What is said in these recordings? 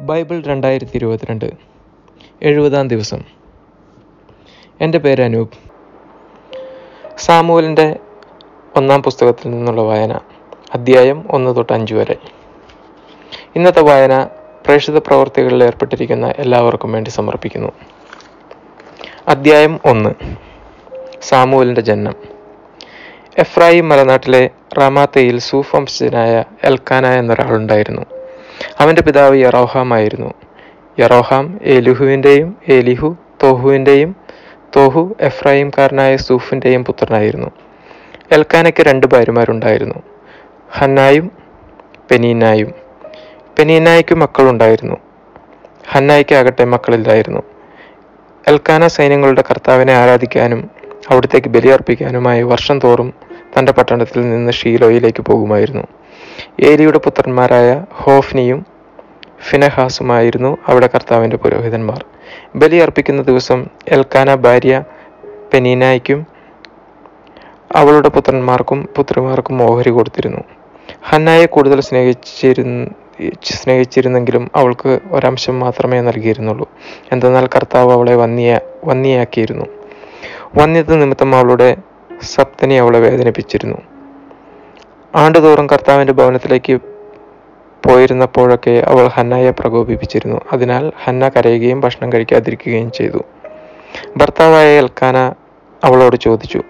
Bible രണ്ടായിരത്തി ഇരുപത്തിരണ്ട് എഴുപതാം ദിവസം. എന്റെ പേര് അനൂപ്. സാമുവലിന്റെ ഒന്നാം പുസ്തകത്തിൽ നിന്നുള്ള വായന അധ്യായം ഒന്ന് തൊട്ട് അഞ്ച് വരെ. ഇന്നത്തെ വായന പ്രേക്ഷിത പ്രവർത്തികളിൽ ഏർപ്പെട്ടിരിക്കുന്ന എല്ലാവർക്കും വേണ്ടി സമർപ്പിക്കുന്നു. അധ്യായം ഒന്ന് സാമുവലിന്റെ ജനനം. എഫ്രായിം മലനാട്ടിലെ റാമാത്തയിൽ സൂഫ് വംശജനായ എൽക്കാന എന്നൊരാളുണ്ടായിരുന്നു. അവന്റെ പിതാവ് യറോഹാമായിരുന്നു യറോഹാം എലുഹുവിന്റെയും എലിഹു തോഹുവിന്റെയും തോഹു എഫ്രായിംകാരനായ സൂഫിന്റെയും പുത്രനായിരുന്നു. എൽക്കാനയ്ക്ക് രണ്ട് ഭാര്യമാരുണ്ടായിരുന്നു. ഹന്നായും പെനീനായും. പെനീനായ്ക്ക് മക്കളുണ്ടായിരുന്നു. ഹന്നായ്ക്ക് ആകട്ടെ മക്കളില്ലായിരുന്നു. എൽക്കാന സൈന്യങ്ങളുടെ കർത്താവിനെ ആരാധിക്കാനും അവിടത്തേക്ക് ബലിയർപ്പിക്കാനുമായി വർഷം തോറും തന്റെ പട്ടണത്തിൽ നിന്ന് ഷീലോയിലേക്ക് പോകുമായിരുന്നു. ഏലിയുടെ പുത്രന്മാരായ ഹോഫ്നിയും ഫിനഹാസുമായിരുന്നു അവിടെ കർത്താവിന്റെ പുരോഹിതന്മാർ. ബലി അർപ്പിക്കുന്ന ദിവസം എൽക്കാന ഭാര്യ പെനീനായ്ക്കും അവളുടെ പുത്രന്മാർക്കും പുത്രിമാർക്കും ഓഹരി കൊടുത്തിരുന്നു. ഹന്നായെ കൂടുതൽ സ്നേഹിച്ചിരുന്നു സ്നേഹിച്ചിരുന്നെങ്കിലും അവൾക്ക് ഒരംശം മാത്രമേ നൽകിയിരുന്നുള്ളൂ. എന്തെന്നാൽ കർത്താവ് അവളെ വന്നിയ വന്നിയാക്കിയിരുന്നു. വന്യത നിമിത്തം അവളുടെ സപ്തനി അവളെ വേദനിപ്പിച്ചിരുന്നു. ആണ്ടുതോറും കർത്താവിന്റെ ഭവനത്തിലേക്ക് പോയിരുന്നപ്പോഴൊക്കെ അവൾ ഹന്നയെ പ്രകോപിപ്പിച്ചിരുന്നു. അതിനാൽ ഹന്ന കരയുകയും ഭക്ഷണം കഴിക്കാതിരിക്കുകയും ചെയ്തു. ഭർത്താവായ എൽക്കാന അവളോട് ചോദിച്ചു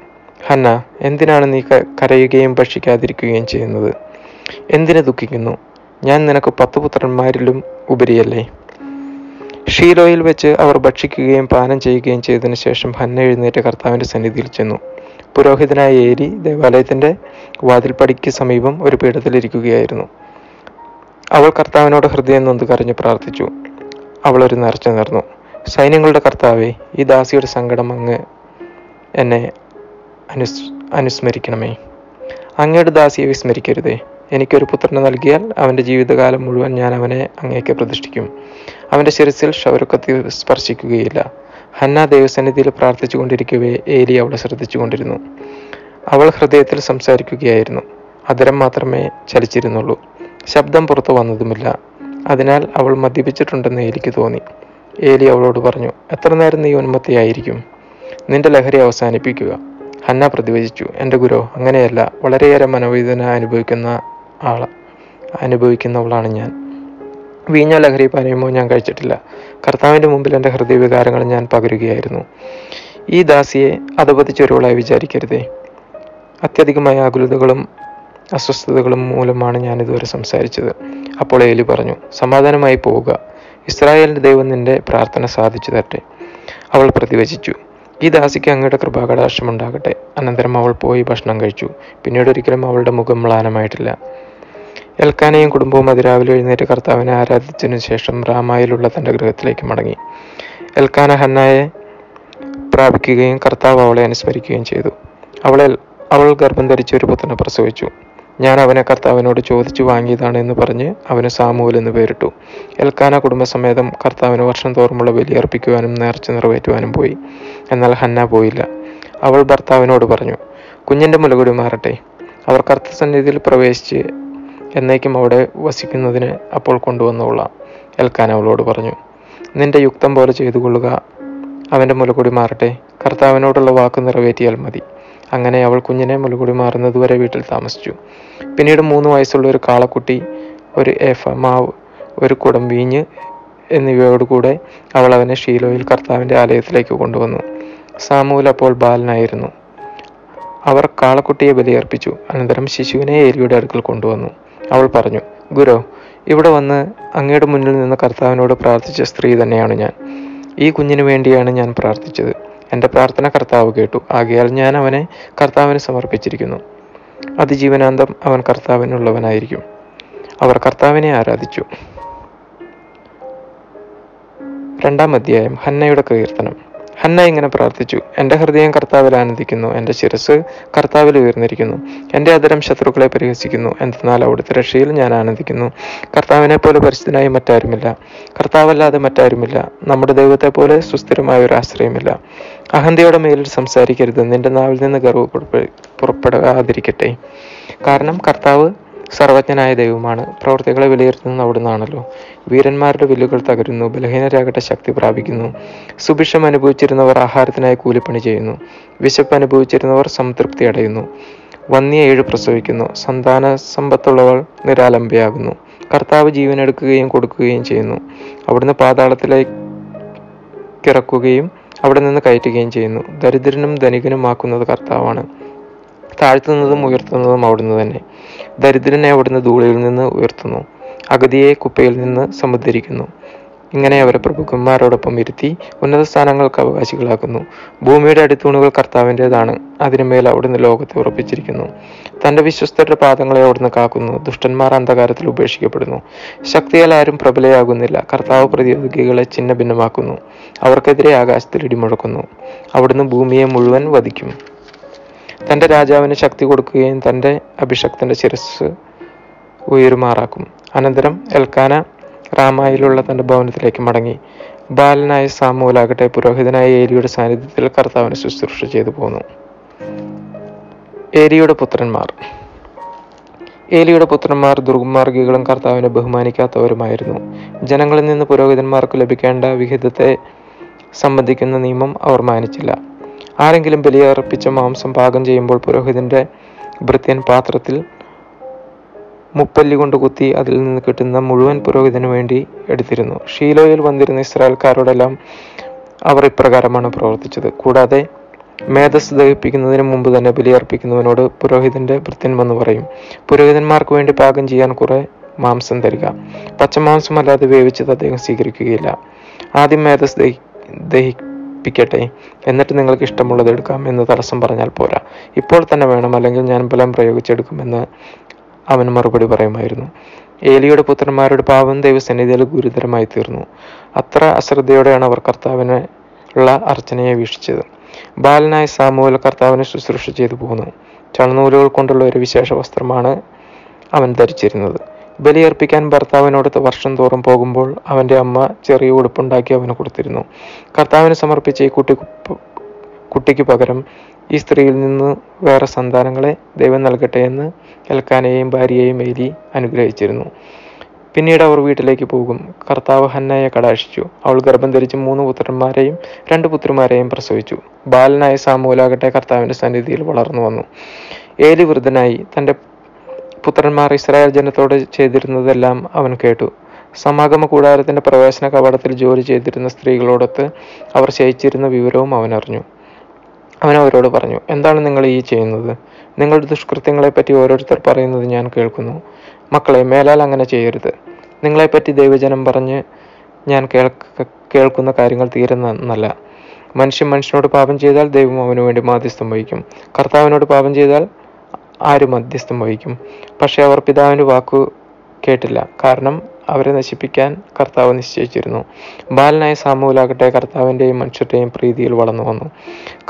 ഹന്ന എന്തിനാണ് നീ കരയുകയും ഭക്ഷിക്കാതിരിക്കുകയും ചെയ്യുന്നത്? എന്തിനു ദുഃഖിക്കുന്നു? ഞാൻ നിനക്ക് പത്ത് പുത്രന്മാരിലും ഉപരിയല്ലേ? ഷീലോയിൽ വെച്ച് അവർ ഭക്ഷിക്കുകയും പാനം ചെയ്യുകയും ചെയ്തതിനു ശേഷം ഹന്ന എഴുന്നേറ്റ് കർത്താവിന്റെ സന്നിധിയിൽ ചെന്നു. പുരോഹിതനായ ഏരി ദേവാലയത്തിന്റെ വാതിൽപ്പടിക്ക് സമീപം ഒരു പീഠത്തിലിരിക്കുകയായിരുന്നു അവൾ കർത്താവിനോട് ഹൃദയം നൊന്ത് കരഞ്ഞു പ്രാർത്ഥിച്ചു. അവൾ ഒരു നേർച്ച നേർന്നു. സൈന്യങ്ങളുടെ കർത്താവെ ഈ ദാസിയുടെ സങ്കടം അങ്ങ് എന്നെ അനുസ് അനുസ്മരിക്കണമേ. അങ്ങയുടെ ദാസിയെ വിസ്മരിക്കരുതേ. എനിക്കൊരു പുത്രനെ നൽകിയാൽ അവന്റെ ജീവിതകാലം മുഴുവൻ ഞാൻ അവനെ അങ്ങേക്ക് പ്രതിഷ്ഠിക്കും. അവന്റെ ശിരസിൽ ക്ഷൗരക്കത്തി സ്പർശിക്കുകയില്ല. ഹന്ന ദൈവസന്നിധിയിൽ പ്രാർത്ഥിച്ചുകൊണ്ടിരിക്കവേ ഏലി അവളെ ശ്രദ്ധിച്ചു കൊണ്ടിരുന്നു അവൾ ഹൃദയത്തിൽ സംസാരിക്കുകയായിരുന്നു. അതരം മാത്രമേ ചലിച്ചിരുന്നുള്ളൂ. ശബ്ദം പുറത്തു വന്നതുമില്ല. അതിനാൽ അവൾ മദ്യപിച്ചിട്ടുണ്ടെന്ന് ഏലിക്ക് തോന്നി. ഏലി അവളോട് പറഞ്ഞു എത്ര നേരം നീ ഉന്മത്തിയായിരിക്കും നിന്റെ ലഹരി അവസാനിപ്പിക്കുക. ഹന്ന പ്രതിവചിച്ചു എന്റെ ഗുരു അങ്ങനെയല്ല. വളരെയേറെ മനോവേദന അനുഭവിക്കുന്ന ആള അനുഭവിക്കുന്നവളാണ് ഞാൻ. വീഞ്ഞ ലഹരി പാനീയമോ ഞാൻ കഴിച്ചിട്ടില്ല. കർത്താവിന്റെ മുമ്പിൽ എന്റെ ഹൃദയവികാരങ്ങൾ ഞാൻ പകരുകയായിരുന്നു. ഈ ദാസിയെ അധപതിച്ചൊരുവളായി വിചാരിക്കരുതേ. അത്യധികമായ ആകുലതകളും അസ്വസ്ഥതകളും മൂലമാണ് ഞാൻ ഇതുവരെ സംസാരിച്ചത്. അപ്പോൾ ഏലി പറഞ്ഞു സമാധാനമായി പോവുക. ഇസ്രായേലിന്റെ ദൈവം നിന്റെ പ്രാർത്ഥന സാധിച്ചു തരട്ടെ. അവൾ പ്രതിവചിച്ചു ഈ ദാസിക്ക് അങ്ങയുടെ കൃപാകടാക്ഷം ഉണ്ടാകട്ടെ. അനന്തരം അവൾ പോയി ഭക്ഷണം കഴിച്ചു. പിന്നീട് ഒരിക്കലും അവളുടെ മുഖം മ്ലാനമായിട്ടില്ല. എൽക്കാനയും കുടുംബവും അതിരാവിലെ എഴുന്നേറ്റ് കർത്താവിനെ ആരാധിച്ചതിനു ശേഷം റാമായിലുള്ള തന്റെ ഗൃഹത്തിലേക്ക് മടങ്ങി. എൽക്കാന ഹന്നായെ പ്രാപിക്കുകയും കർത്താവ് അവളെ അനുസ്മരിക്കുകയും ചെയ്തു. അവളെ അവൾ ഗർഭം ധരിച്ച് ഒരു പുത്രനെ പ്രസവിച്ചു. ഞാൻ അവനെ കർത്താവിനോട് ചോദിച്ചു വാങ്ങിയതാണ് എന്ന് പറഞ്ഞ് അവന് സാമൂൽ എന്ന് പേരിട്ടു. എൽക്കാന കുടുംബസമേതം കർത്താവിന് വർഷം തോറുമുള്ള ബലിയർപ്പിക്കുവാനും നേർച്ച നിറവേറ്റുവാനും പോയി. എന്നാൽ ഹന്ന പോയില്ല. അവൾ ഭർത്താവിനോട് പറഞ്ഞു കുഞ്ഞിന്റെ മുലകുടി മാറട്ടെ. അവർ കർത്തസന്നിധിയിൽ പ്രവേശിച്ച് എന്നേക്കും അവിടെ വസിക്കുന്നതിന് അപ്പോൾ കൊണ്ടുവന്നുകൊള്ളാം എൽക്കാൻ അവളോട് പറഞ്ഞു. നിന്റെ യുക്തം പോലെ ചെയ്തു കൊള്ളുക അവന്റെ മുലകുടി മാറട്ടെ. കർത്താവിനോടുള്ള വാക്ക് നിറവേറ്റിയാൽ മതി. അങ്ങനെ അവൾ കുഞ്ഞിനെ മുലകുടി മാറുന്നതുവരെ വീട്ടിൽ താമസിച്ചു. പിന്നീട് മൂന്ന് വയസ്സുള്ള ഒരു കാളക്കുട്ടി ഒരു എഫ മാവ് ഒരു കുടം വീഞ്ഞ് എന്നിവയോടുകൂടെ അവൾ അവനെ ഷീലോയിൽ കർത്താവിന്റെ ആലയത്തിലേക്ക് കൊണ്ടുവന്നു. സാമൂൽ അപ്പോൾ ബാലനായിരുന്നു. അവർ കാളക്കുട്ടിയെ ബലിയർപ്പിച്ചു. അനന്തരം ശിശുവിനെ ഏലിയുടെ അടുക്കൽ കൊണ്ടുവന്നു. അവൾ പറഞ്ഞു ഗുരു ഇവിടെ വന്ന് അങ്ങയുടെ മുന്നിൽ നിന്ന് കർത്താവിനോട് പ്രാർത്ഥിച്ച സ്ത്രീ തന്നെയാണ് ഞാൻ. ഈ കുഞ്ഞിനു വേണ്ടിയാണ് ഞാൻ പ്രാർത്ഥിച്ചത്. എന്റെ പ്രാർത്ഥന കർത്താവ് കേട്ടു. ആകയാൽ ഞാൻ അവനെ കർത്താവിന് സമർപ്പിച്ചിരിക്കുന്നു. അതിജീവനാന്തം അവൻ കർത്താവിനുള്ളവനായിരിക്കും. അവർ കർത്താവിനെ ആരാധിച്ചു. രണ്ടാം അധ്യായം ഹന്നയുടെ കീർത്തനം. ഹന്ന ഇങ്ങനെ പ്രാർത്ഥിച്ചു എന്റെ ഹൃദയം കർത്താവിൽ ആനന്ദിക്കുന്നു എന്റെ ശിരസ് കർത്താവിൽ ഉയർന്നിരിക്കുന്നു എന്റെ അതരം ശത്രുക്കളെ പരിഹസിക്കുന്നു എന്തെന്നാൽ അവിടുത്തെ രക്ഷയിൽ ഞാൻ ആനന്ദിക്കുന്നു. കർത്താവിനെ പോലെ പരിശുദ്ധനായി മറ്റാരുമില്ല. കർത്താവല്ലാതെ മറ്റാരുമില്ല. നമ്മുടെ ദൈവത്തെ പോലെ സുസ്ഥിരമായ ഒരു ആശ്രയമില്ല. അഹന്തയുടെ മേലിൽ സംസാരിക്കരുത്. നിന്റെ നാവിൽ നിന്ന് ഗർവ് പുറപ്പെ- പുറപ്പെടാതിരിക്കട്ടെ. കാരണം കർത്താവ് സർവജ്ഞനായ ദൈവമാണ്. പ്രവർത്തികളെ വിലയിരുത്തുന്നത് അവിടുന്നാണല്ലോ. വീരന്മാരുടെ വില്ലുകൾ തകരുന്നു ബലഹീനരാകട്ടെ ശക്തി പ്രാപിക്കുന്നു. സുഭിക്ഷം അനുഭവിച്ചിരുന്നവർ ആഹാരത്തിനായി കൂലിപ്പണി ചെയ്യുന്നു. വിശപ്പ് അനുഭവിച്ചിരുന്നവർ സംതൃപ്തി അടയുന്നു. വന്യ ഏഴ് പ്രസവിക്കുന്നു. സന്താന സമ്പത്തുള്ളവൾ നിരാലംബയാകുന്നു. കർത്താവ് ജീവനെടുക്കുകയും കൊടുക്കുകയും ചെയ്യുന്നു. അവിടുന്ന് പാതാളത്തിലേക്ക് ഇറക്കുകയും അവിടെ നിന്ന് കയറ്റുകയും ചെയ്യുന്നു. ദരിദ്രനും ധനികനുമാക്കുന്നത് കർത്താവാണ്. താഴ്ത്തുന്നതും ഉയർത്തുന്നതും അവിടുന്ന് തന്നെ. ദരിദ്രനെ അവിടുന്ന് ധൂളിയിൽ നിന്ന് ഉയർത്തുന്നു. അഗതിയെ കുപ്പയിൽ നിന്ന് സമുദ്ധരിക്കുന്നു ഇങ്ങനെ അവരെ പ്രഭുക്കന്മാരോടൊപ്പം ഇരുത്തി ഉന്നത സ്ഥാനങ്ങൾക്ക് അവകാശികളാക്കുന്നു. ഭൂമിയുടെ അടിത്തൂണുകൾ കർത്താവിന്റെതാണ്. അതിനുമേൽ അവിടുന്ന് ലോകത്തെ ഉറപ്പിച്ചിരിക്കുന്നു. തന്റെ വിശ്വസ്തരുടെ പാദങ്ങളെ അവിടുന്ന് കാക്കുന്നു. ദുഷ്ടന്മാർ അന്ധകാരത്തിൽ ഉപേക്ഷിക്കപ്പെടുന്നു. ശക്തിയാൽ ആരും പ്രബലയാകുന്നില്ല. കർത്താവ് പ്രതിയോഗികളെ ഛിന്ന ഭിന്നമാക്കുന്നു അവർക്കെതിരെ ആകാശത്തിൽ ഇടിമുഴക്കുന്നു. അവിടുന്ന് ഭൂമിയെ മുഴുവൻ വധിക്കും. തന്റെ രാജാവിന് ശക്തി കൊടുക്കുകയും തന്റെ അഭിഷക്തന്റെ ശിരസ് ഉയരുമാറാക്കും. അനന്തരം എൽക്കാന റാമായിലുള്ള തന്റെ ഭവനത്തിലേക്ക് മടങ്ങി. ബാലനായ സാമൂലാകട്ടെ പുരോഹിതനായ ഏരിയുടെ സാന്നിധ്യത്തിൽ കർത്താവിനെ ശുശ്രൂഷ ചെയ്തു പോന്നു. ഏരിയുടെ പുത്രന്മാർ. ഏലിയുടെ പുത്രന്മാർ ദുർമാർഗികളും കർത്താവിനെ ബഹുമാനിക്കാത്തവരുമായിരുന്നു. ജനങ്ങളിൽ നിന്ന് പുരോഹിതന്മാർക്ക് ലഭിക്കേണ്ട വിഹിതത്തെ സംബന്ധിക്കുന്ന നിയമം അവർ മാനിച്ചില്ല. ആരെങ്കിലും ബലിയർപ്പിച്ച മാംസം പാകം ചെയ്യുമ്പോൾ പുരോഹിതന്റെ ഭൃത്യൻ പാത്രത്തിൽ മുപ്പല്ലി കൊണ്ട് കുത്തി അതിൽ നിന്ന് കിട്ടുന്ന മുഴുവൻ പുരോഹിതന് വേണ്ടി എടുത്തിരുന്നു. ഷീലോയിൽ വന്നിരുന്ന ഇസ്രായേൽക്കാരോടെല്ലാം അവർ ഇപ്രകാരമാണ് പ്രവർത്തിച്ചത്. കൂടാതെ മേധസ് ദഹിപ്പിക്കുന്നതിന് മുമ്പ് തന്നെ ബലിയർപ്പിക്കുന്നവനോട് പുരോഹിതന്റെ ഭൃത്യൻ വന്ന് പറയും പുരോഹിതന്മാർക്ക് വേണ്ടി പാകം ചെയ്യാൻ കുറെ മാംസം തരിക. പച്ചമാംസം അല്ലാതെ വേവിച്ചത് അദ്ദേഹം സ്വീകരിക്കുകയില്ല. ആദ്യം മേധസ് ദഹി ദഹി ദഹിപ്പിക്കട്ടെ എന്നിട്ട് നിങ്ങൾക്ക് ഇഷ്ടമുള്ളത് എടുക്കാം എന്ന് തടസ്സം പറഞ്ഞാൽ പോരാ. ഇപ്പോൾ തന്നെ വേണം അല്ലെങ്കിൽ ഞാൻ ബലം പ്രയോഗിച്ചെടുക്കുമെന്ന് അവൻ മറുപടി പറയുമായിരുന്നു. ഏലിയുടെ പുത്രന്മാരുടെ പാപം ദൈവസന്നിധിയിൽ ഗുരുതരമായി തീർന്നു. അത്ര അശ്രദ്ധയോടെയാണ് അവർ കർത്താവിനെ ഉള്ള അർച്ചനയെ വീക്ഷിച്ചത്. ബാലനായ സാമൂഹല കർത്താവിനെ ശുശ്രൂഷ ചെയ്തു പോന്നു. ചണനൂലുകൾ കൊണ്ടുള്ള ഒരു വിശേഷ വസ്ത്രമാണ് അവൻ ധരിച്ചിരുന്നത്. ബലിയർപ്പിക്കാൻ ഭർത്താവിനോട് വർഷം തോറും പോകുമ്പോൾ അവന്റെ അമ്മ ചെറിയ ഉടുപ്പുണ്ടാക്കി അവന് കൊടുത്തിരുന്നു. കർത്താവിന് സമർപ്പിച്ച ഈ കുട്ടി കുട്ടിക്ക് പകരം ഈ സ്ത്രീയിൽ നിന്ന് വേറെ സന്താനങ്ങളെ ദൈവം നൽകട്ടെ എന്ന് എൽക്കാനയെയും ഭാര്യയെയും എലി അനുഗ്രഹിച്ചിരുന്നു. പിന്നീട് അവർ വീട്ടിലേക്ക് പോകും. കർത്താവ് ഹന്നയെ കടാക്ഷിച്ചു. അവൾ ഗർഭം ധരിച്ച് മൂന്ന് പുത്രന്മാരെയും രണ്ട് പുത്രിമാരെയും പ്രസവിച്ചു. ബാലനായ സാമൂലാകട്ടെ കർത്താവിന്റെ സന്നിധിയിൽ വളർന്നു വന്നു. ഏലി വൃദ്ധനായി തന്റെ പുത്രന്മാർ ഇസ്രായേൽ ജനത്തോട് ചെയ്തിരുന്നതെല്ലാം അവൻ കേട്ടു. സമാഗമ കൂടാരത്തിന്റെ പ്രവേശന കവാടത്തിൽ ജോലി ചെയ്തിരുന്ന സ്ത്രീകളോടൊത്ത് അവർ ശയിച്ചിരുന്ന വിവരവും അവൻ അറിഞ്ഞു. അവൻ അവരോട് പറഞ്ഞു എന്താണ് നിങ്ങൾ ഈ ചെയ്യുന്നത്? നിങ്ങളുടെ ദുഷ്കൃത്യങ്ങളെ പറ്റി ഓരോരുത്തർ പറയുന്നത് ഞാൻ കേൾക്കുന്നു. മക്കളെ മേലാൽ അങ്ങനെ ചെയ്യരുത്. നിങ്ങളെപ്പറ്റി ദൈവജനം പറഞ്ഞ് ഞാൻ കേൾക്ക കേൾക്കുന്ന കാര്യങ്ങൾ തീരെ നന്നല്ല മനുഷ്യൻ മനുഷ്യനോട് പാപം ചെയ്താൽ ദൈവം അവന് വേണ്ടി മാധ്യസ്ഥം വഹിക്കും. കർത്താവിനോട് പാപം ചെയ്താൽ ആര് മധ്യസ്ഥം വഹിക്കും. പക്ഷെ അവർ പിതാവിന്റെ വാക്കു കേട്ടില്ല. കാരണം അവരെ നശിപ്പിക്കാൻ കർത്താവ് നിശ്ചയിച്ചിരുന്നു. ബാലനായ സാമൂലാകട്ടെ കർത്താവിന്റെയും മനുഷ്യരുടെയും പ്രീതിയിൽ വളർന്നു വന്നു.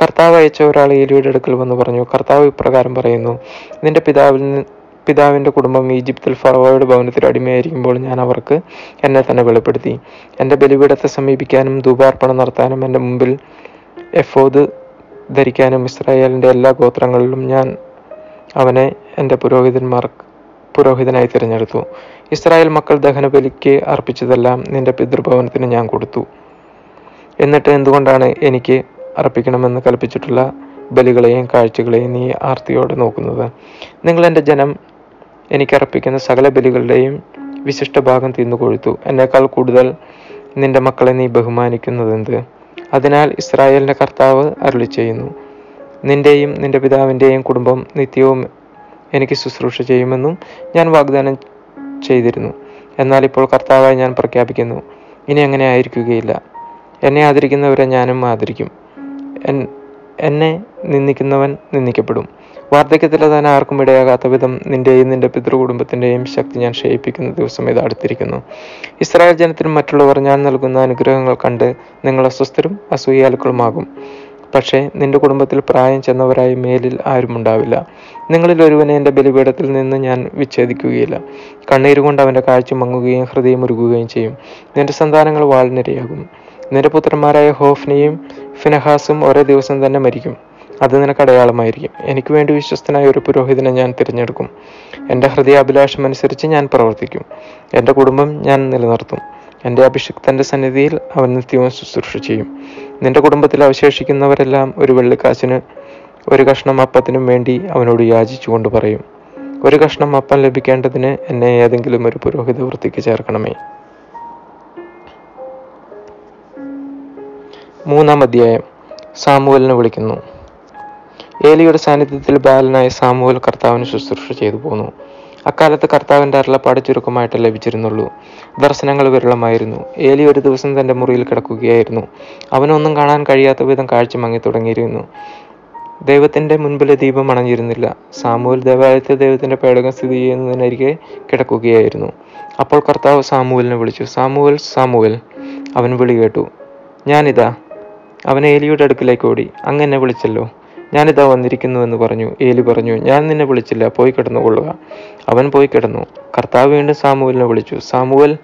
കർത്താവ് അയച്ച ഒരാൾ ഏലിയുടെ അടുക്കൽ വന്ന് പറഞ്ഞു കർത്താവ് ഇപ്രകാരം പറയുന്നു നിന്റെ പിതാവിൽ പിതാവിന്റെ കുടുംബം ഈജിപ്തിൽ ഫറവോയുടെ ഭവനത്തിൽ അടിമയായിരിക്കുമ്പോൾ ഞാൻ അവർക്ക് എന്നെ തന്നെ വെളിപ്പെടുത്തി. എന്റെ ബലിപീഠത്തെ സമീപിക്കാനും ധൂപാർപ്പണം നടത്താനും എന്റെ മുമ്പിൽ എഫോദ് ധരിക്കാനും ഇസ്രായേലിന്റെ എല്ലാ ഗോത്രങ്ങളിലും ഞാൻ അവനെ എന്റെ പുരോഹിതന്മാർ പുരോഹിതനായി തിരഞ്ഞെടുത്തു. ഇസ്രായേൽ മക്കൾ ദഹനബലിക്ക് അർപ്പിച്ചതെല്ലാം നിന്റെ പിതൃഭവനത്തിന് ഞാൻ കൊടുത്തു. എന്നിട്ട് എന്തുകൊണ്ടാണ് എനിക്ക് അർപ്പിക്കണമെന്ന് കൽപ്പിച്ചിട്ടുള്ള ബലികളെയും കാഴ്ചകളെയും നീ ആർത്തിയോടെ നോക്കുന്നത്? നിങ്ങൾ എന്റെ ജനം എനിക്ക് അർപ്പിക്കുന്ന സകല ബലികളുടെയും വിശിഷ്ട ഭാഗം തിന്നുകൊഴുത്തു എന്നേക്കാൾ കൂടുതൽ നിന്റെ മക്കളെ നീ ബഹുമാനിക്കുന്നതെന്ത്? അതിനാൽ ഇസ്രായേലിന്റെ കർത്താവ് അരുളി ചെയ്യുന്നു നിന്റെയും നിന്റെ പിതാവിന്റെയും കുടുംബം നിത്യവും എനിക്ക് ശുശ്രൂഷ ചെയ്യുമെന്നും ഞാൻ വാഗ്ദാനം ചെയ്തിരുന്നു. എന്നാൽ ഇപ്പോൾ കർത്താവായി ഞാൻ പ്രഖ്യാപിക്കുന്നു ഇനി അങ്ങനെ ആയിരിക്കുകയില്ല. എന്നെ ആദരിക്കുന്നവരെ ഞാനും ആദരിക്കും. എന്നെ നിന്ദിക്കുന്നവൻ നിന്ദിക്കപ്പെടും. വാർദ്ധക്യത്തിൽ താൻ ആർക്കും ഇടയാകാത്ത വിധം നിന്റെയും നിന്റെ പിതൃകുടുംബത്തിന്റെയും ശക്തി ഞാൻ ക്ഷയിപ്പിക്കുന്ന ദിവസം ഇത് അടുത്തിരിക്കുന്നു. ഇസ്രായേൽ ജനത്തിനും മറ്റുള്ളവർ ഞാൻ നൽകുന്ന അനുഗ്രഹങ്ങൾ കണ്ട് നിങ്ങൾ അസ്വസ്ഥരും അസൂയാലുക്കളുമാകും പക്ഷേ നിന്റെ കുടുംബത്തിൽ പ്രായം ചെന്നവരായി മേലിൽ ആരും ഉണ്ടാവില്ല. നിങ്ങളിൽ ഒരുവനെ എന്റെ ബലിപീഠത്തിൽ നിന്ന് ഞാൻ വിച്ഛേദിക്കുകയില്ല. കണ്ണീരുകൊണ്ട് അവന്റെ കാഴ്ച മങ്ങുകയും ഹൃദയം ഉരുകുകയും ചെയ്യും. നിന്റെ സന്താനങ്ങൾ വാളിനിരയാകും നിന്റെ പുത്രന്മാരായ ഹോഫ്നയും ഫിനഹാസും ഒരേ ദിവസം തന്നെ മരിക്കും. അത് നിനക്ക് അടയാളമായിരിക്കും. എനിക്ക് വേണ്ടി വിശ്വസ്തനായ ഒരു പുരോഹിതനെ ഞാൻ തിരഞ്ഞെടുക്കും. എന്റെ ഹൃദയാഭിലാഷം അനുസരിച്ച് ഞാൻ പ്രവർത്തിക്കും. എന്റെ കുടുംബം ഞാൻ നിലനിർത്തും. എന്റെ അഭിഷിക്തന്റെ സന്നിധിയിൽ അവൻ നിത്യവും ശുശ്രൂഷ ചെയ്യും. നിന്റെ കുടുംബത്തിൽ അവശേഷിക്കുന്നവരെല്ലാം ഒരു വെള്ളിക്കാശിന് ഒരു കഷ്ണം അപ്പത്തിനും വേണ്ടി അവനോട് യാചിച്ചുകൊണ്ട് പറയും. ഒരു കഷ്ണം അപ്പം ലഭിക്കേണ്ടതിന് എന്നെ ഏതെങ്കിലും ഒരു പുരോഹിത വൃത്തിക്ക് ചേർക്കണമേ. മൂന്നാം അധ്യായം. സാമുവലിനെ വിളിക്കുന്നു. ഏലിയുടെ സാന്നിധ്യത്തിൽ ബാലനായ സാമുവൽ കർത്താവിന് ശുശ്രൂഷ ചെയ്തു പോന്നു. അക്കാലത്ത് കർത്താവിന്റെ അരുളപ്പാട് ചുരുക്കമായിട്ട് ലഭിച്ചിരുന്നുള്ളൂ. ദർശനങ്ങൾ വിരളമായിരുന്നു. ഏലി ഒരു ദിവസം തന്റെ മുറിയിൽ കിടക്കുകയായിരുന്നു. അവനൊന്നും കാണാൻ കഴിയാത്ത വിധം കാഴ്ച മങ്ങി തുടങ്ങിയിരുന്നു. ദൈവത്തിന്റെ മുൻപിലെ ദീപം അണഞ്ഞിരുന്നില്ല. സാമൂൽ ദേവാലയത്തെ ദൈവത്തിന്റെ പേടകം സ്ഥിതി ചെയ്യുന്നതിനരികെ കിടക്കുകയായിരുന്നു. അപ്പോൾ കർത്താവ് സാമുവലിനെ വിളിച്ചു സാമുവൽ സാമുവൽ. അവൻ വിളി കേട്ടു ഞാനിതാ. അവൻ ഏലിയുടെ അടുക്കിലേക്ക് ഓടി. അങ്ങനെ വിളിച്ചല്ലോ. ഞാനിതാ വന്നിരിക്കുന്നു എന്ന് പറഞ്ഞു. ഏലി പറഞ്ഞു ഞാൻ നിന്നെ വിളിച്ചില്ല പോയി കിടന്നുകൊള്ളുക. അവൻ പോയി കിടന്നു. കർത്താവ് വീണ്ടും സാമുവലിനെ വിളിച്ചു. സാമുവൽ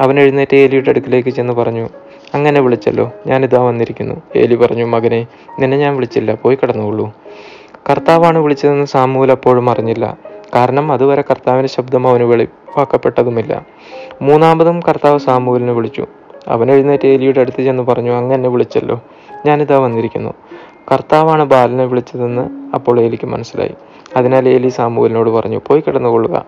അവൻ എഴുന്നേറ്റ് ഏലിയുടെ അടുക്കിലേക്ക് ചെന്ന് പറഞ്ഞു അങ്ങനെ വിളിച്ചല്ലോ ഞാനിതാ വന്നിരിക്കുന്നു. ഏലി പറഞ്ഞു മകനെ നിന്നെ ഞാൻ വിളിച്ചില്ല പോയി കിടന്നുകൊള്ളൂ. കർത്താവാണ് വിളിച്ചതെന്ന് സാമുവൽ അപ്പോഴും അറിഞ്ഞില്ല. കാരണം അതുവരെ കർത്താവിന്റെ ശബ്ദം അവന് വെളിവാക്കപ്പെട്ടതുമില്ല. മൂന്നാമതും കർത്താവ് സാമുവലിനെ വിളിച്ചു. അവൻ എഴുന്നേറ്റ് ഏലിയുടെ അടുത്ത് ചെന്ന് പറഞ്ഞു അങ്ങനെ വിളിച്ചല്ലോ ഞാനിതാ വന്നിരിക്കുന്നു. കർത്താവാണ് ബാലനെ വിളിച്ചതെന്ന് അപ്പോൾ ഏലിക്ക് മനസ്സിലായി. അതിനാൽ ഏലി സാമുവലിനോട് പറഞ്ഞു പോയി കിടന്നുകൊള്ളുക.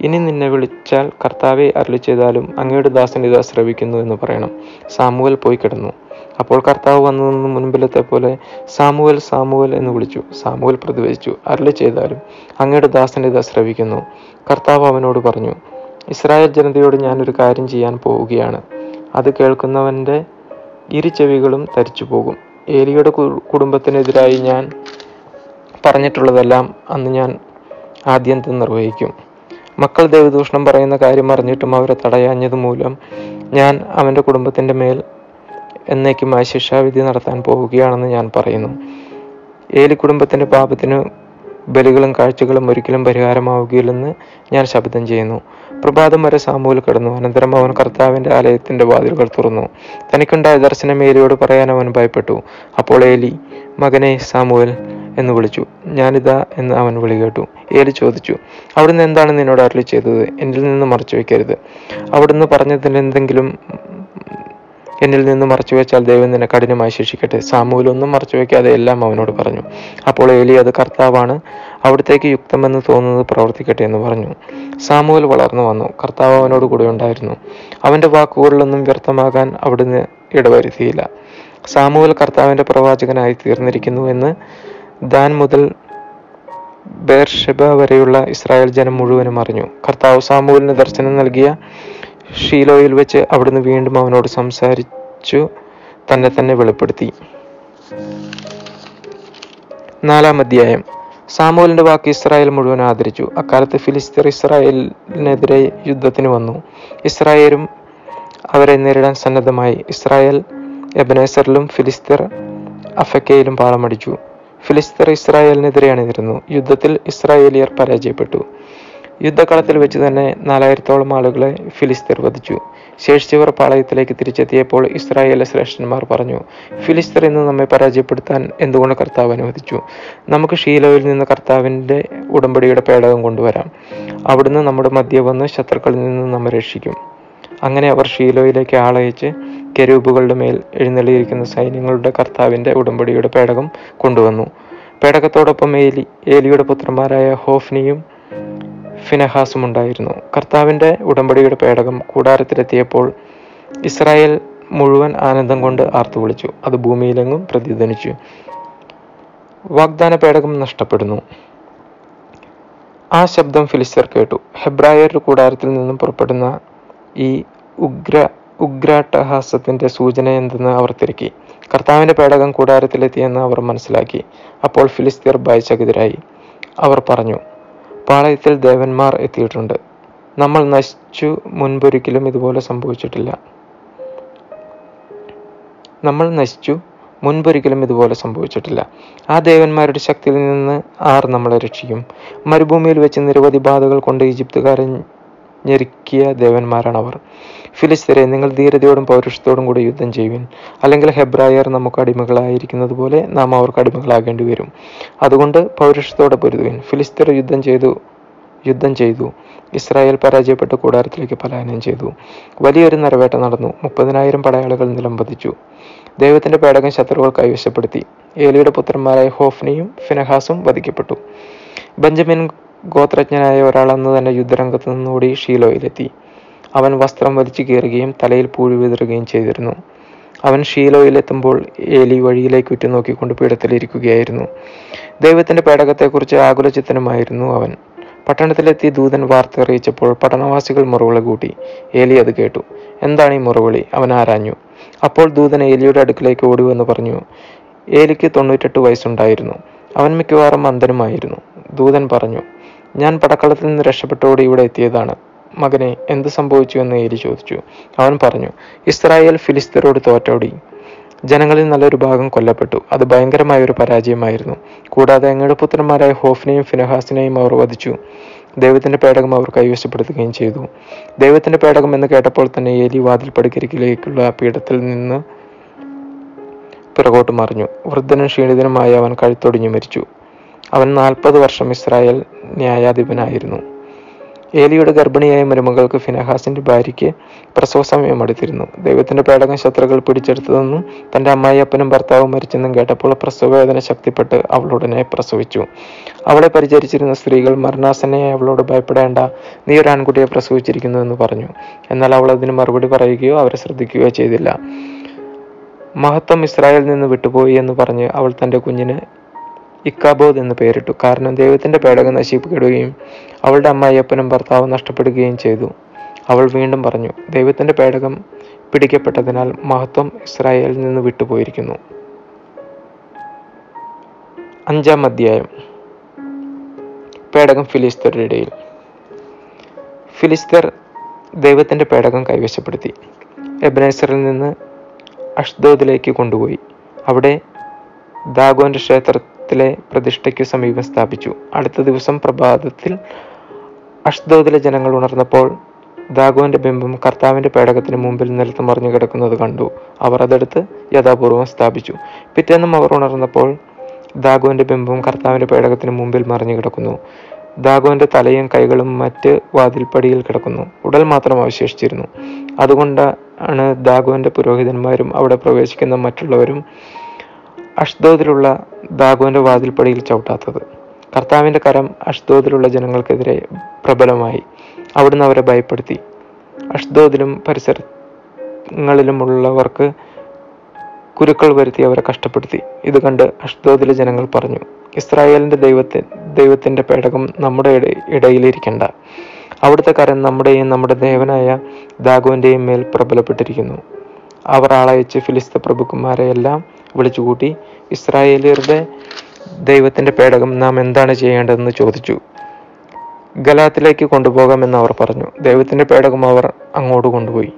ഇനി നിന്നെ വിളിച്ചാൽ കർത്താവെ അരുളി ചെയ്താലും അങ്ങയുടെ ദാസൻ ഇത് ശ്രവിക്കുന്നു എന്ന് പറയണം. സാമുവൽ പോയി കിടന്നു. അപ്പോൾ കർത്താവ് വന്നതെന്ന് മുൻപിലത്തെ പോലെ സാമുവൽ സാമുവൽ എന്ന് വിളിച്ചു. സാമുവൽ പ്രതിവചിച്ചു അരുളി ചെയ്താലും അങ്ങയുടെ ദാസൻ ഇത് ശ്രവിക്കുന്നു കർത്താവ് അവനോട് പറഞ്ഞു ഇസ്രായേൽ ജനതയോട് ഞാനൊരു കാര്യം ചെയ്യാൻ പോവുകയാണ്. അത് കേൾക്കുന്നവന്റെ ഇരു ചെവികളും തരിച്ചു പോകും ഏലിയുടെ കുടുംബത്തിനെതിരായി ഞാൻ പറഞ്ഞിട്ടുള്ളതെല്ലാം അന്ന് ഞാൻ ആദ്യന്തം നിർവഹിക്കും. മക്കൾ ദേവദൂഷണം പറയുന്ന കാര്യം അറിഞ്ഞിട്ടും അവരെ തടയാഞ്ഞത് മൂലം ഞാൻ അവന്റെ കുടുംബത്തിന്റെ മേൽ എന്നേക്കുമായി ശിക്ഷാവിധി നടത്താൻ പോവുകയാണെന്ന് ഞാൻ പറയുന്നു. ഏലി കുടുംബത്തിന്റെ പാപത്തിന് ബലികളും കാഴ്ചകളും ഒരിക്കലും പരിഹാരമാവുകയില്ലെന്ന് ഞാൻ ശബ്ദം ചെയ്യുന്നു. പ്രഭാതം വരെ സാമൂൽ കിടന്നു. അനന്തരം അവൻ കർത്താവിന്റെ ആലയത്തിന്റെ വാതിലുകൾ തുറന്നു. തനിക്കുണ്ടായ ദർശനം ഏലിയോട് പറയാൻ അവൻ ഭയപ്പെട്ടു. അപ്പോൾ ഏലി മകനെ സാമുവൽ എന്ന് വിളിച്ചു. ഞാനിതാ എന്ന് അവൻ വിളി കേട്ടു. ഏലി ചോദിച്ചു അവിടുന്ന് എന്താണ് നിന്നോട് അരുളി ചെയ്തത്? എന്നിൽ നിന്ന് മറച്ചു വയ്ക്കരുത് അവിടുന്ന് പറഞ്ഞതിൽ എന്തെങ്കിലും എന്നിൽ നിന്ന് മറച്ചു വെച്ചാൽ ദൈവം നിന്നെ കഠിനമായി ശിക്ഷിക്കട്ടെ. സാമൂൽ ഒന്നും മറച്ചു വെക്കാതെ എല്ലാം അവനോട് പറഞ്ഞു. അപ്പോൾ ഏലി അത് കർത്താവാണ്. അവിടത്തേക്ക് യുക്തമെന്ന് തോന്നുന്നത് പ്രവർത്തിക്കട്ടെ എന്ന് പറഞ്ഞു. സാമുവൽ വളർന്നു വന്നു. കർത്താവ് അവനോട് കൂടെ ഉണ്ടായിരുന്നു. അവന്റെ വാക്കുകളിലൊന്നും വ്യർത്ഥമാകാൻ അവിടുന്ന് ഇടവരുത്തിയില്ല. സാമുവൽ കർത്താവിന്റെ പ്രവാചകനായി തീർന്നിരിക്കുന്നു എന്ന് ദാൻ മുതൽ ബേർഷബ വരെയുള്ള ഇസ്രായേൽ ജനം മുഴുവനും അറിഞ്ഞു. കർത്താവ് സാമൂലിന് ദർശനം നൽകിയ ഷീലോയിൽ വെച്ച് അവിടുന്ന് വീണ്ടും അവനോട് സംസാരിച്ചു. തന്നെ തന്നെ വെളിപ്പെടുത്തി. നാലാം അധ്യായം. സാമൂലിന്റെ വാക്ക് ഇസ്രായേൽ മുഴുവൻ ആദരിച്ചു. അക്കാലത്ത് ഫിലിസ്തീർ ഇസ്രായേലിനെതിരെ യുദ്ധത്തിന് വന്നു. ഇസ്രായേലും അവരെ നേരിടാൻ സന്നദ്ധമായി. ഇസ്രായേൽ എബനേസറിലും ഫിലിസ്തീർ അഫക്കയിലും പാളമടിച്ചു. ഫിലിസ്തീർ ഇസ്രായേലിനെതിരെ അണിനിരുന്നു യുദ്ധത്തിൽ ഇസ്രായേലിയർ പരാജയപ്പെട്ടു. യുദ്ധകളത്തിൽ വെച്ച് തന്നെ നാലായിരത്തോളം ആളുകളെ ഫിലിസ്തീർ വധിച്ചു. ശേഷിച്ചവർ പാളയത്തിലേക്ക് തിരിച്ചെത്തിയപ്പോൾ ഇസ്രായേലിലെ ശ്രേഷ്ഠന്മാർ പറഞ്ഞു ഫിലിസ്തീർ ഇന്ന് നമ്മെ പരാജയപ്പെടുത്താൻ എന്തുകൊണ്ട് കർത്താവ് അനുവദിച്ചു? നമുക്ക് ഷീലോയിൽ നിന്ന് കർത്താവിന്റെ ഉടമ്പടിയുടെ പേടകം കൊണ്ടുവരാം. അവിടുന്ന് നമ്മുടെ മധ്യ വന്ന് ശത്രുക്കളിൽ നിന്ന് നമ്മെ രക്ഷിക്കും. അങ്ങനെ അവർ ഷീലോയിലേക്ക് ആളയച്ച് കെരൂബുകളുടെ മേൽ എഴുന്നള്ളിയിരിക്കുന്ന സൈന്യങ്ങളുടെ കർത്താവിന്റെ ഉടമ്പടിയുടെ പേടകം കൊണ്ടുവന്നു. പേടകത്തോടൊപ്പം ഏലി ഏലിയുടെ പുത്രന്മാരായ ഹോഫ്നിയും ഫിനഹാസും ഉണ്ടായിരുന്നു കർത്താവിന്റെ ഉടമ്പടിയുടെ പേടകം കൂടാരത്തിലെത്തിയപ്പോൾ ഇസ്രായേൽ മുഴുവൻ ആനന്ദം കൊണ്ട് ആർത്തു വിളിച്ചു. അത് ഭൂമിയിലെങ്ങും പ്രതിധ്വനിച്ചു. വാഗ്ദാന പേടകം നഷ്ടപ്പെടുന്നു. ആ ശബ്ദം ഫിലിസ്തർ കേട്ടു. ഹെബ്രായരുടെ കൂടാരത്തിൽ നിന്നും പുറപ്പെടുന്ന ഈ ഉഗ്ര ഉഗ്രാട്ടഹാസത്തിന്റെ സൂചന എന്തെന്ന് അവർ തിരക്കി. കർത്താവിന്റെ പേടകം കൂടാരത്തിലെത്തിയെന്ന് അവർ മനസ്സിലാക്കി. അപ്പോൾ ഫിലിസ്തീർ ഭയചകിതരായി. അവർ പറഞ്ഞു പാളയത്തിൽ ദേവന്മാർ എത്തിയിട്ടുണ്ട്. നമ്മൾ നശിച്ചു മുൻപൊരിക്കലും ഇതുപോലെ സംഭവിച്ചിട്ടില്ല. നമ്മൾ നശിച്ചു മുൻപൊരിക്കലും ഇതുപോലെ സംഭവിച്ചിട്ടില്ല. ആ ദേവന്മാരുടെ ശക്തിയിൽ നിന്ന് ആർ നമ്മളെ രക്ഷിക്കും. മരുഭൂമിയിൽ വെച്ച് നിരവധി ബാധകൾ കൊണ്ട് ഈജിപ്തുകാരൻ ഞെരുക്കിയ അവർ ഫിലിസ്തരെ നിങ്ങൾ ധീരതയോടും പൗരുഷത്തോടും കൂടി യുദ്ധം ചെയ്യുവിൻ. അല്ലെങ്കിൽ ഹെബ്രായർ നമുക്ക് അടിമകളായിരിക്കുന്നത് പോലെ നാം അവർക്ക് അടിമകളാകേണ്ടി വരും. അതുകൊണ്ട് പൗരുഷത്തോടെ പൊരുതുവിൻ. ഫിലിസ്തർ യുദ്ധം ചെയ്തു യുദ്ധം ചെയ്തു. ഇസ്രായേൽ പരാജയപ്പെട്ട് കൂടാരത്തിലേക്ക് പലായനം ചെയ്തു. വലിയൊരു നിറവേട്ട നടന്നു. മുപ്പതിനായിരം പടയാളികൾ നിലംപതിച്ചു ദൈവത്തിന്റെ പേടകം ശത്രുക്കൾ കൈവശപ്പെടുത്തി. ഏലിയുടെ പുത്രന്മാരായ ഹോഫ്നിയും ഫിനഹാസും വധിക്കപ്പെട്ടു. ബെഞ്ചമിൻ ഗോത്രജ്ഞനായ ഒരാൾ അന്ന് തന്നെ യുദ്ധരംഗത്ത് നിന്നോടി ഷീലോയിലെത്തി. അവൻ വസ്ത്രം വലിച്ചു കീറുകയും തലയിൽ പൂഴി വിതറുകയും ചെയ്തിരുന്നു. അവൻ ഷീലോയിലെത്തുമ്പോൾ ഏലി വഴിയിലേക്ക് ഉറ്റുനോക്കിക്കൊണ്ട് പീഠത്തിലിരിക്കുകയായിരുന്നു. ദൈവത്തിന്റെ പേടകത്തെക്കുറിച്ച് ആകുലചിത്തനുമായിരുന്നു അവൻ. പട്ടണത്തിലെത്തി ദൂതൻ വാർത്ത അറിയിച്ചപ്പോൾ പട്ടണവാസികൾ മുറവിളി കൂട്ടി. ഏലി അത് കേട്ടു. എന്താണ് ഈ മുറവിളി അവൻ ആരാഞ്ഞു. അപ്പോൾ ദൂതൻ ഏലിയുടെ അടുക്കിലേക്ക് എന്ന് പറഞ്ഞു ഏലിക്ക് തൊണ്ണൂറ്റെട്ട് വയസ്സുണ്ടായിരുന്നു. അവൻ മിക്കവാറും അന്ധനുമായിരുന്നു ദൂതൻ പറഞ്ഞു ഞാൻ പടക്കളത്തിൽ നിന്ന് രക്ഷപ്പെട്ടോടെ ഇവിടെ എത്തിയതാണ്. മകനെ എന്ത് സംഭവിച്ചു എന്ന് ഏലി ചോദിച്ചു. അവൻ പറഞ്ഞു ഇസ്രായേൽ ഫിലിസ്തീനോട് തോറ്റോടി. ജനങ്ങളിൽ നല്ലൊരു ഭാഗം കൊല്ലപ്പെട്ടു. അത് ഭയങ്കരമായ ഒരു പരാജയമായിരുന്നു. കൂടാതെ അങ്ങയുടെ പുത്രന്മാരായ ഹോഫിനെയും ഫിനഹാസിനെയും അവർ വധിച്ചു. ദൈവത്തിന്റെ പേടകം അവർ കൈവശപ്പെടുത്തുകയും ചെയ്തു. ദൈവത്തിന്റെ പേടകം എന്ന് കേട്ടപ്പോൾ തന്നെ ഏലി വാതിൽ പടിക്കരികിലേക്കുള്ള പീഠത്തിൽ നിന്ന് പിറകോട്ട് മറിഞ്ഞു. വൃദ്ധനും ക്ഷീണിതനുമായ അവൻ കഴുത്തൊടിഞ്ഞു മരിച്ചു. അവൻ നാൽപ്പത് വർഷം ഇസ്രായേൽ ന്യായാധിപനായിരുന്നു. ഏലിയുടെ ഗർഭിണിയായ മരുമകൾക്ക് ഫിനഹാസിന്റെ ഭാര്യയ്ക്ക് പ്രസവ സമയം അടുത്തിരുന്നു. ദൈവത്തിന്റെ പേടകം ശത്രുക്കൾ പിടിച്ചെടുത്തതെന്നും തന്റെ അമ്മായിയപ്പനും ഭർത്താവും മരിച്ചെന്നും കേട്ടപ്പോൾ പ്രസവവേദന ശക്തിപ്പെട്ട് അവളുടനെ പ്രസവിച്ചു. അവളെ പരിചരിച്ചിരുന്ന സ്ത്രീകൾ മരണാസനെ അവളോട് ഭയപ്പെടേണ്ട നീ ഒരു ആൺകുട്ടിയെ പ്രസവിച്ചിരിക്കുന്നു എന്ന് പറഞ്ഞു. എന്നാൽ അവൾ അതിന് മറുപടി പറയുകയോ അവരെ ശ്രദ്ധിക്കുകയോ ചെയ്തില്ല. മഹത്വം ഇസ്രായേലിൽ നിന്ന് വിട്ടുപോയി എന്ന് പറഞ്ഞ് അവൾ തന്റെ കുഞ്ഞിന് ഇക്കാബോദ് എന്ന് പേരിട്ടു. കാരണം ദൈവത്തിന്റെ പേടകം നശിപ്പിക്കപ്പെടുകയും അവളുടെ അമ്മായിയപ്പനും ഭർത്താവും നഷ്ടപ്പെടുകയും ചെയ്തു. അവൾ വീണ്ടും പറഞ്ഞു ദൈവത്തിന്റെ പേടകം പിടിക്കപ്പെട്ടതിനാൽ മഹത്വം ഇസ്രായേലിൽ നിന്ന് വിട്ടുപോയിരിക്കുന്നു. അഞ്ചാം അധ്യായം. പേടകം ഫിലിസ്തരുടെ ഇടയിൽ. ഫിലിസ്തർ ദൈവത്തിന്റെ പേടകം കൈവശപ്പെടുത്തി. എബ്നേസറിൽ നിന്ന് അഷ്ദോദിലേക്ക് കൊണ്ടുപോയി. അവിടെ ദാഗോന്റെ ക്ഷേത്രത്തിലെ പ്രതിഷ്ഠയ്ക്ക് സമീപം സ്ഥാപിച്ചു. അടുത്ത ദിവസം പ്രഭാതത്തിൽ അഷ്ദോദിലെ ജനങ്ങൾ ഉണർന്നപ്പോൾ ദാഗോന്റെ ബിംബം കർത്താവിന്റെ പേടകത്തിന് മുമ്പിൽ നിലത്ത് മറിഞ്ഞു കിടക്കുന്നത് കണ്ടു. അവർ അതെടുത്ത് യഥാപൂർവം സ്ഥാപിച്ചു. പിറ്റേന്നും അവർ ഉണർന്നപ്പോൾ ദാഗോന്റെ ബിംബം കർത്താവിന്റെ പേടകത്തിന് മുമ്പിൽ മറിഞ്ഞു കിടക്കുന്നു. ദാഗോന്റെ തലയും കൈകളും മറ്റ് വാതിൽപ്പടിയിൽ കിടക്കുന്നു. ഉടൽ മാത്രം അവശേഷിച്ചിരുന്നു. അതുകൊണ്ടാണ് ദാഗോന്റെ പുരോഹിതന്മാരും അവിടെ പ്രവേശിക്കുന്ന മറ്റുള്ളവരും അഷ്ദോദിലുള്ള ദാഗോന്റെ വാതിൽപ്പടിയിൽ ചവിട്ടാത്തത്. കർത്താവിന്റെ കരം അഷ്ദോദിലുള്ള ജനങ്ങൾക്കെതിരെ പ്രബലമായി. അവിടുന്ന് അവരെ ഭയപ്പെടുത്തി. അഷ്ദോദിലും പരിസരങ്ങളിലുമുള്ളവർക്ക് കുരുക്കൾ വരുത്തി അവരെ കഷ്ടപ്പെടുത്തി. ഇത് കണ്ട് അഷ്ദോദിലെ ജനങ്ങൾ പറഞ്ഞു ഇസ്രായേലിന്റെ ദൈവത്തെ ദൈവത്തിന്റെ പേടകം നമ്മുടെ ഇട ഇടയിലിരിക്കണ്ട. അവിടുത്തെ കരം നമ്മുടെയും നമ്മുടെ ദേവനായ ദാഗോന്റെയും മേൽ പ്രബലപ്പെട്ടിരിക്കുന്നു. അവർ ആളയച്ച് ഫിലിസ്ത പ്രഭുക്കന്മാരെ എല്ലാം വിളിച്ചുകൂട്ടി ഇസ്രായേലിയരുടെ ദൈവത്തിന്റെ പേടകം നാം എന്താണ് ചെയ്യേണ്ടതെന്ന് ചോദിച്ചു. ഗലാത്തിലേക്ക് കൊണ്ടുപോകാമെന്ന് അവർ പറഞ്ഞു. ദൈവത്തിന്റെ പേടകം അവർ അങ്ങോട്ട് കൊണ്ടുപോയി.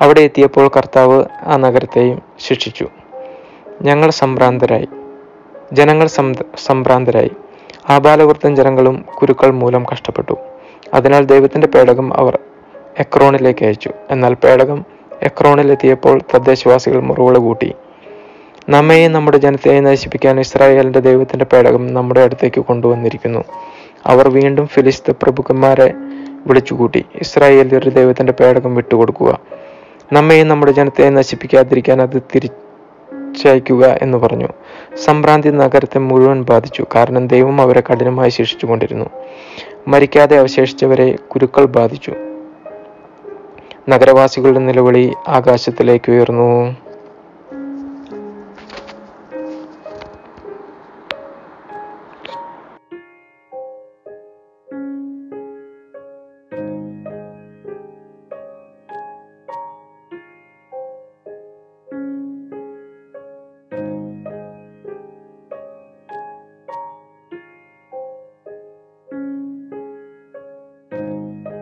അവിടെ എത്തിയപ്പോൾ കർത്താവ് ആ നഗരത്തെയും ശിക്ഷിച്ചു. ഞങ്ങൾ സംഭ്രാന്തരായി. ജനങ്ങൾ സംഭ്രാന്തരായി. ആബാലവൃത്തം ജനങ്ങളും കുരുക്കൾ മൂലം കഷ്ടപ്പെട്ടു. അതിനാൽ ദൈവത്തിന്റെ പേടകം അവർ എക്രോണിലേക്ക് അയച്ചു. എന്നാൽ പേടകം എക്രോണിലെത്തിയപ്പോൾ തദ്ദേശവാസികൾ മുറിവുകൾ കൂട്ടി. നമ്മയെയും നമ്മുടെ ജനത്തെയും നശിപ്പിക്കാൻ ഇസ്രായേലിന്റെ ദൈവത്തിന്റെ പേടകം നമ്മുടെ അടുത്തേക്ക് കൊണ്ടുവന്നിരിക്കുന്നു. അവർ വീണ്ടും ഫിലിസ്ത പ്രഭുക്കന്മാരെ വിളിച്ചുകൂട്ടി. ഇസ്രായേലിന്റെ ദൈവത്തിന്റെ പേടകം വിട്ടുകൊടുക്കുക. നമ്മയെയും നമ്മുടെ ജനത്തെ നശിപ്പിക്കാതിരിക്കാൻ അത് തിരിച്ചയക്കുക എന്ന് പറഞ്ഞു. സംഭ്രാന്തി നഗരത്തെ മുഴുവൻ ബാധിച്ചു. കാരണം ദൈവം അവരെ കഠിനമായി ശിക്ഷിച്ചുകൊണ്ടിരുന്നു. മരിക്കാതെ അവശേഷിച്ചവരെ കുരുക്കൾ ബാധിച്ചു. നഗരവാസികളുടെ നിലവിളി ആകാശത്തിലേക്ക് ഉയർന്നു.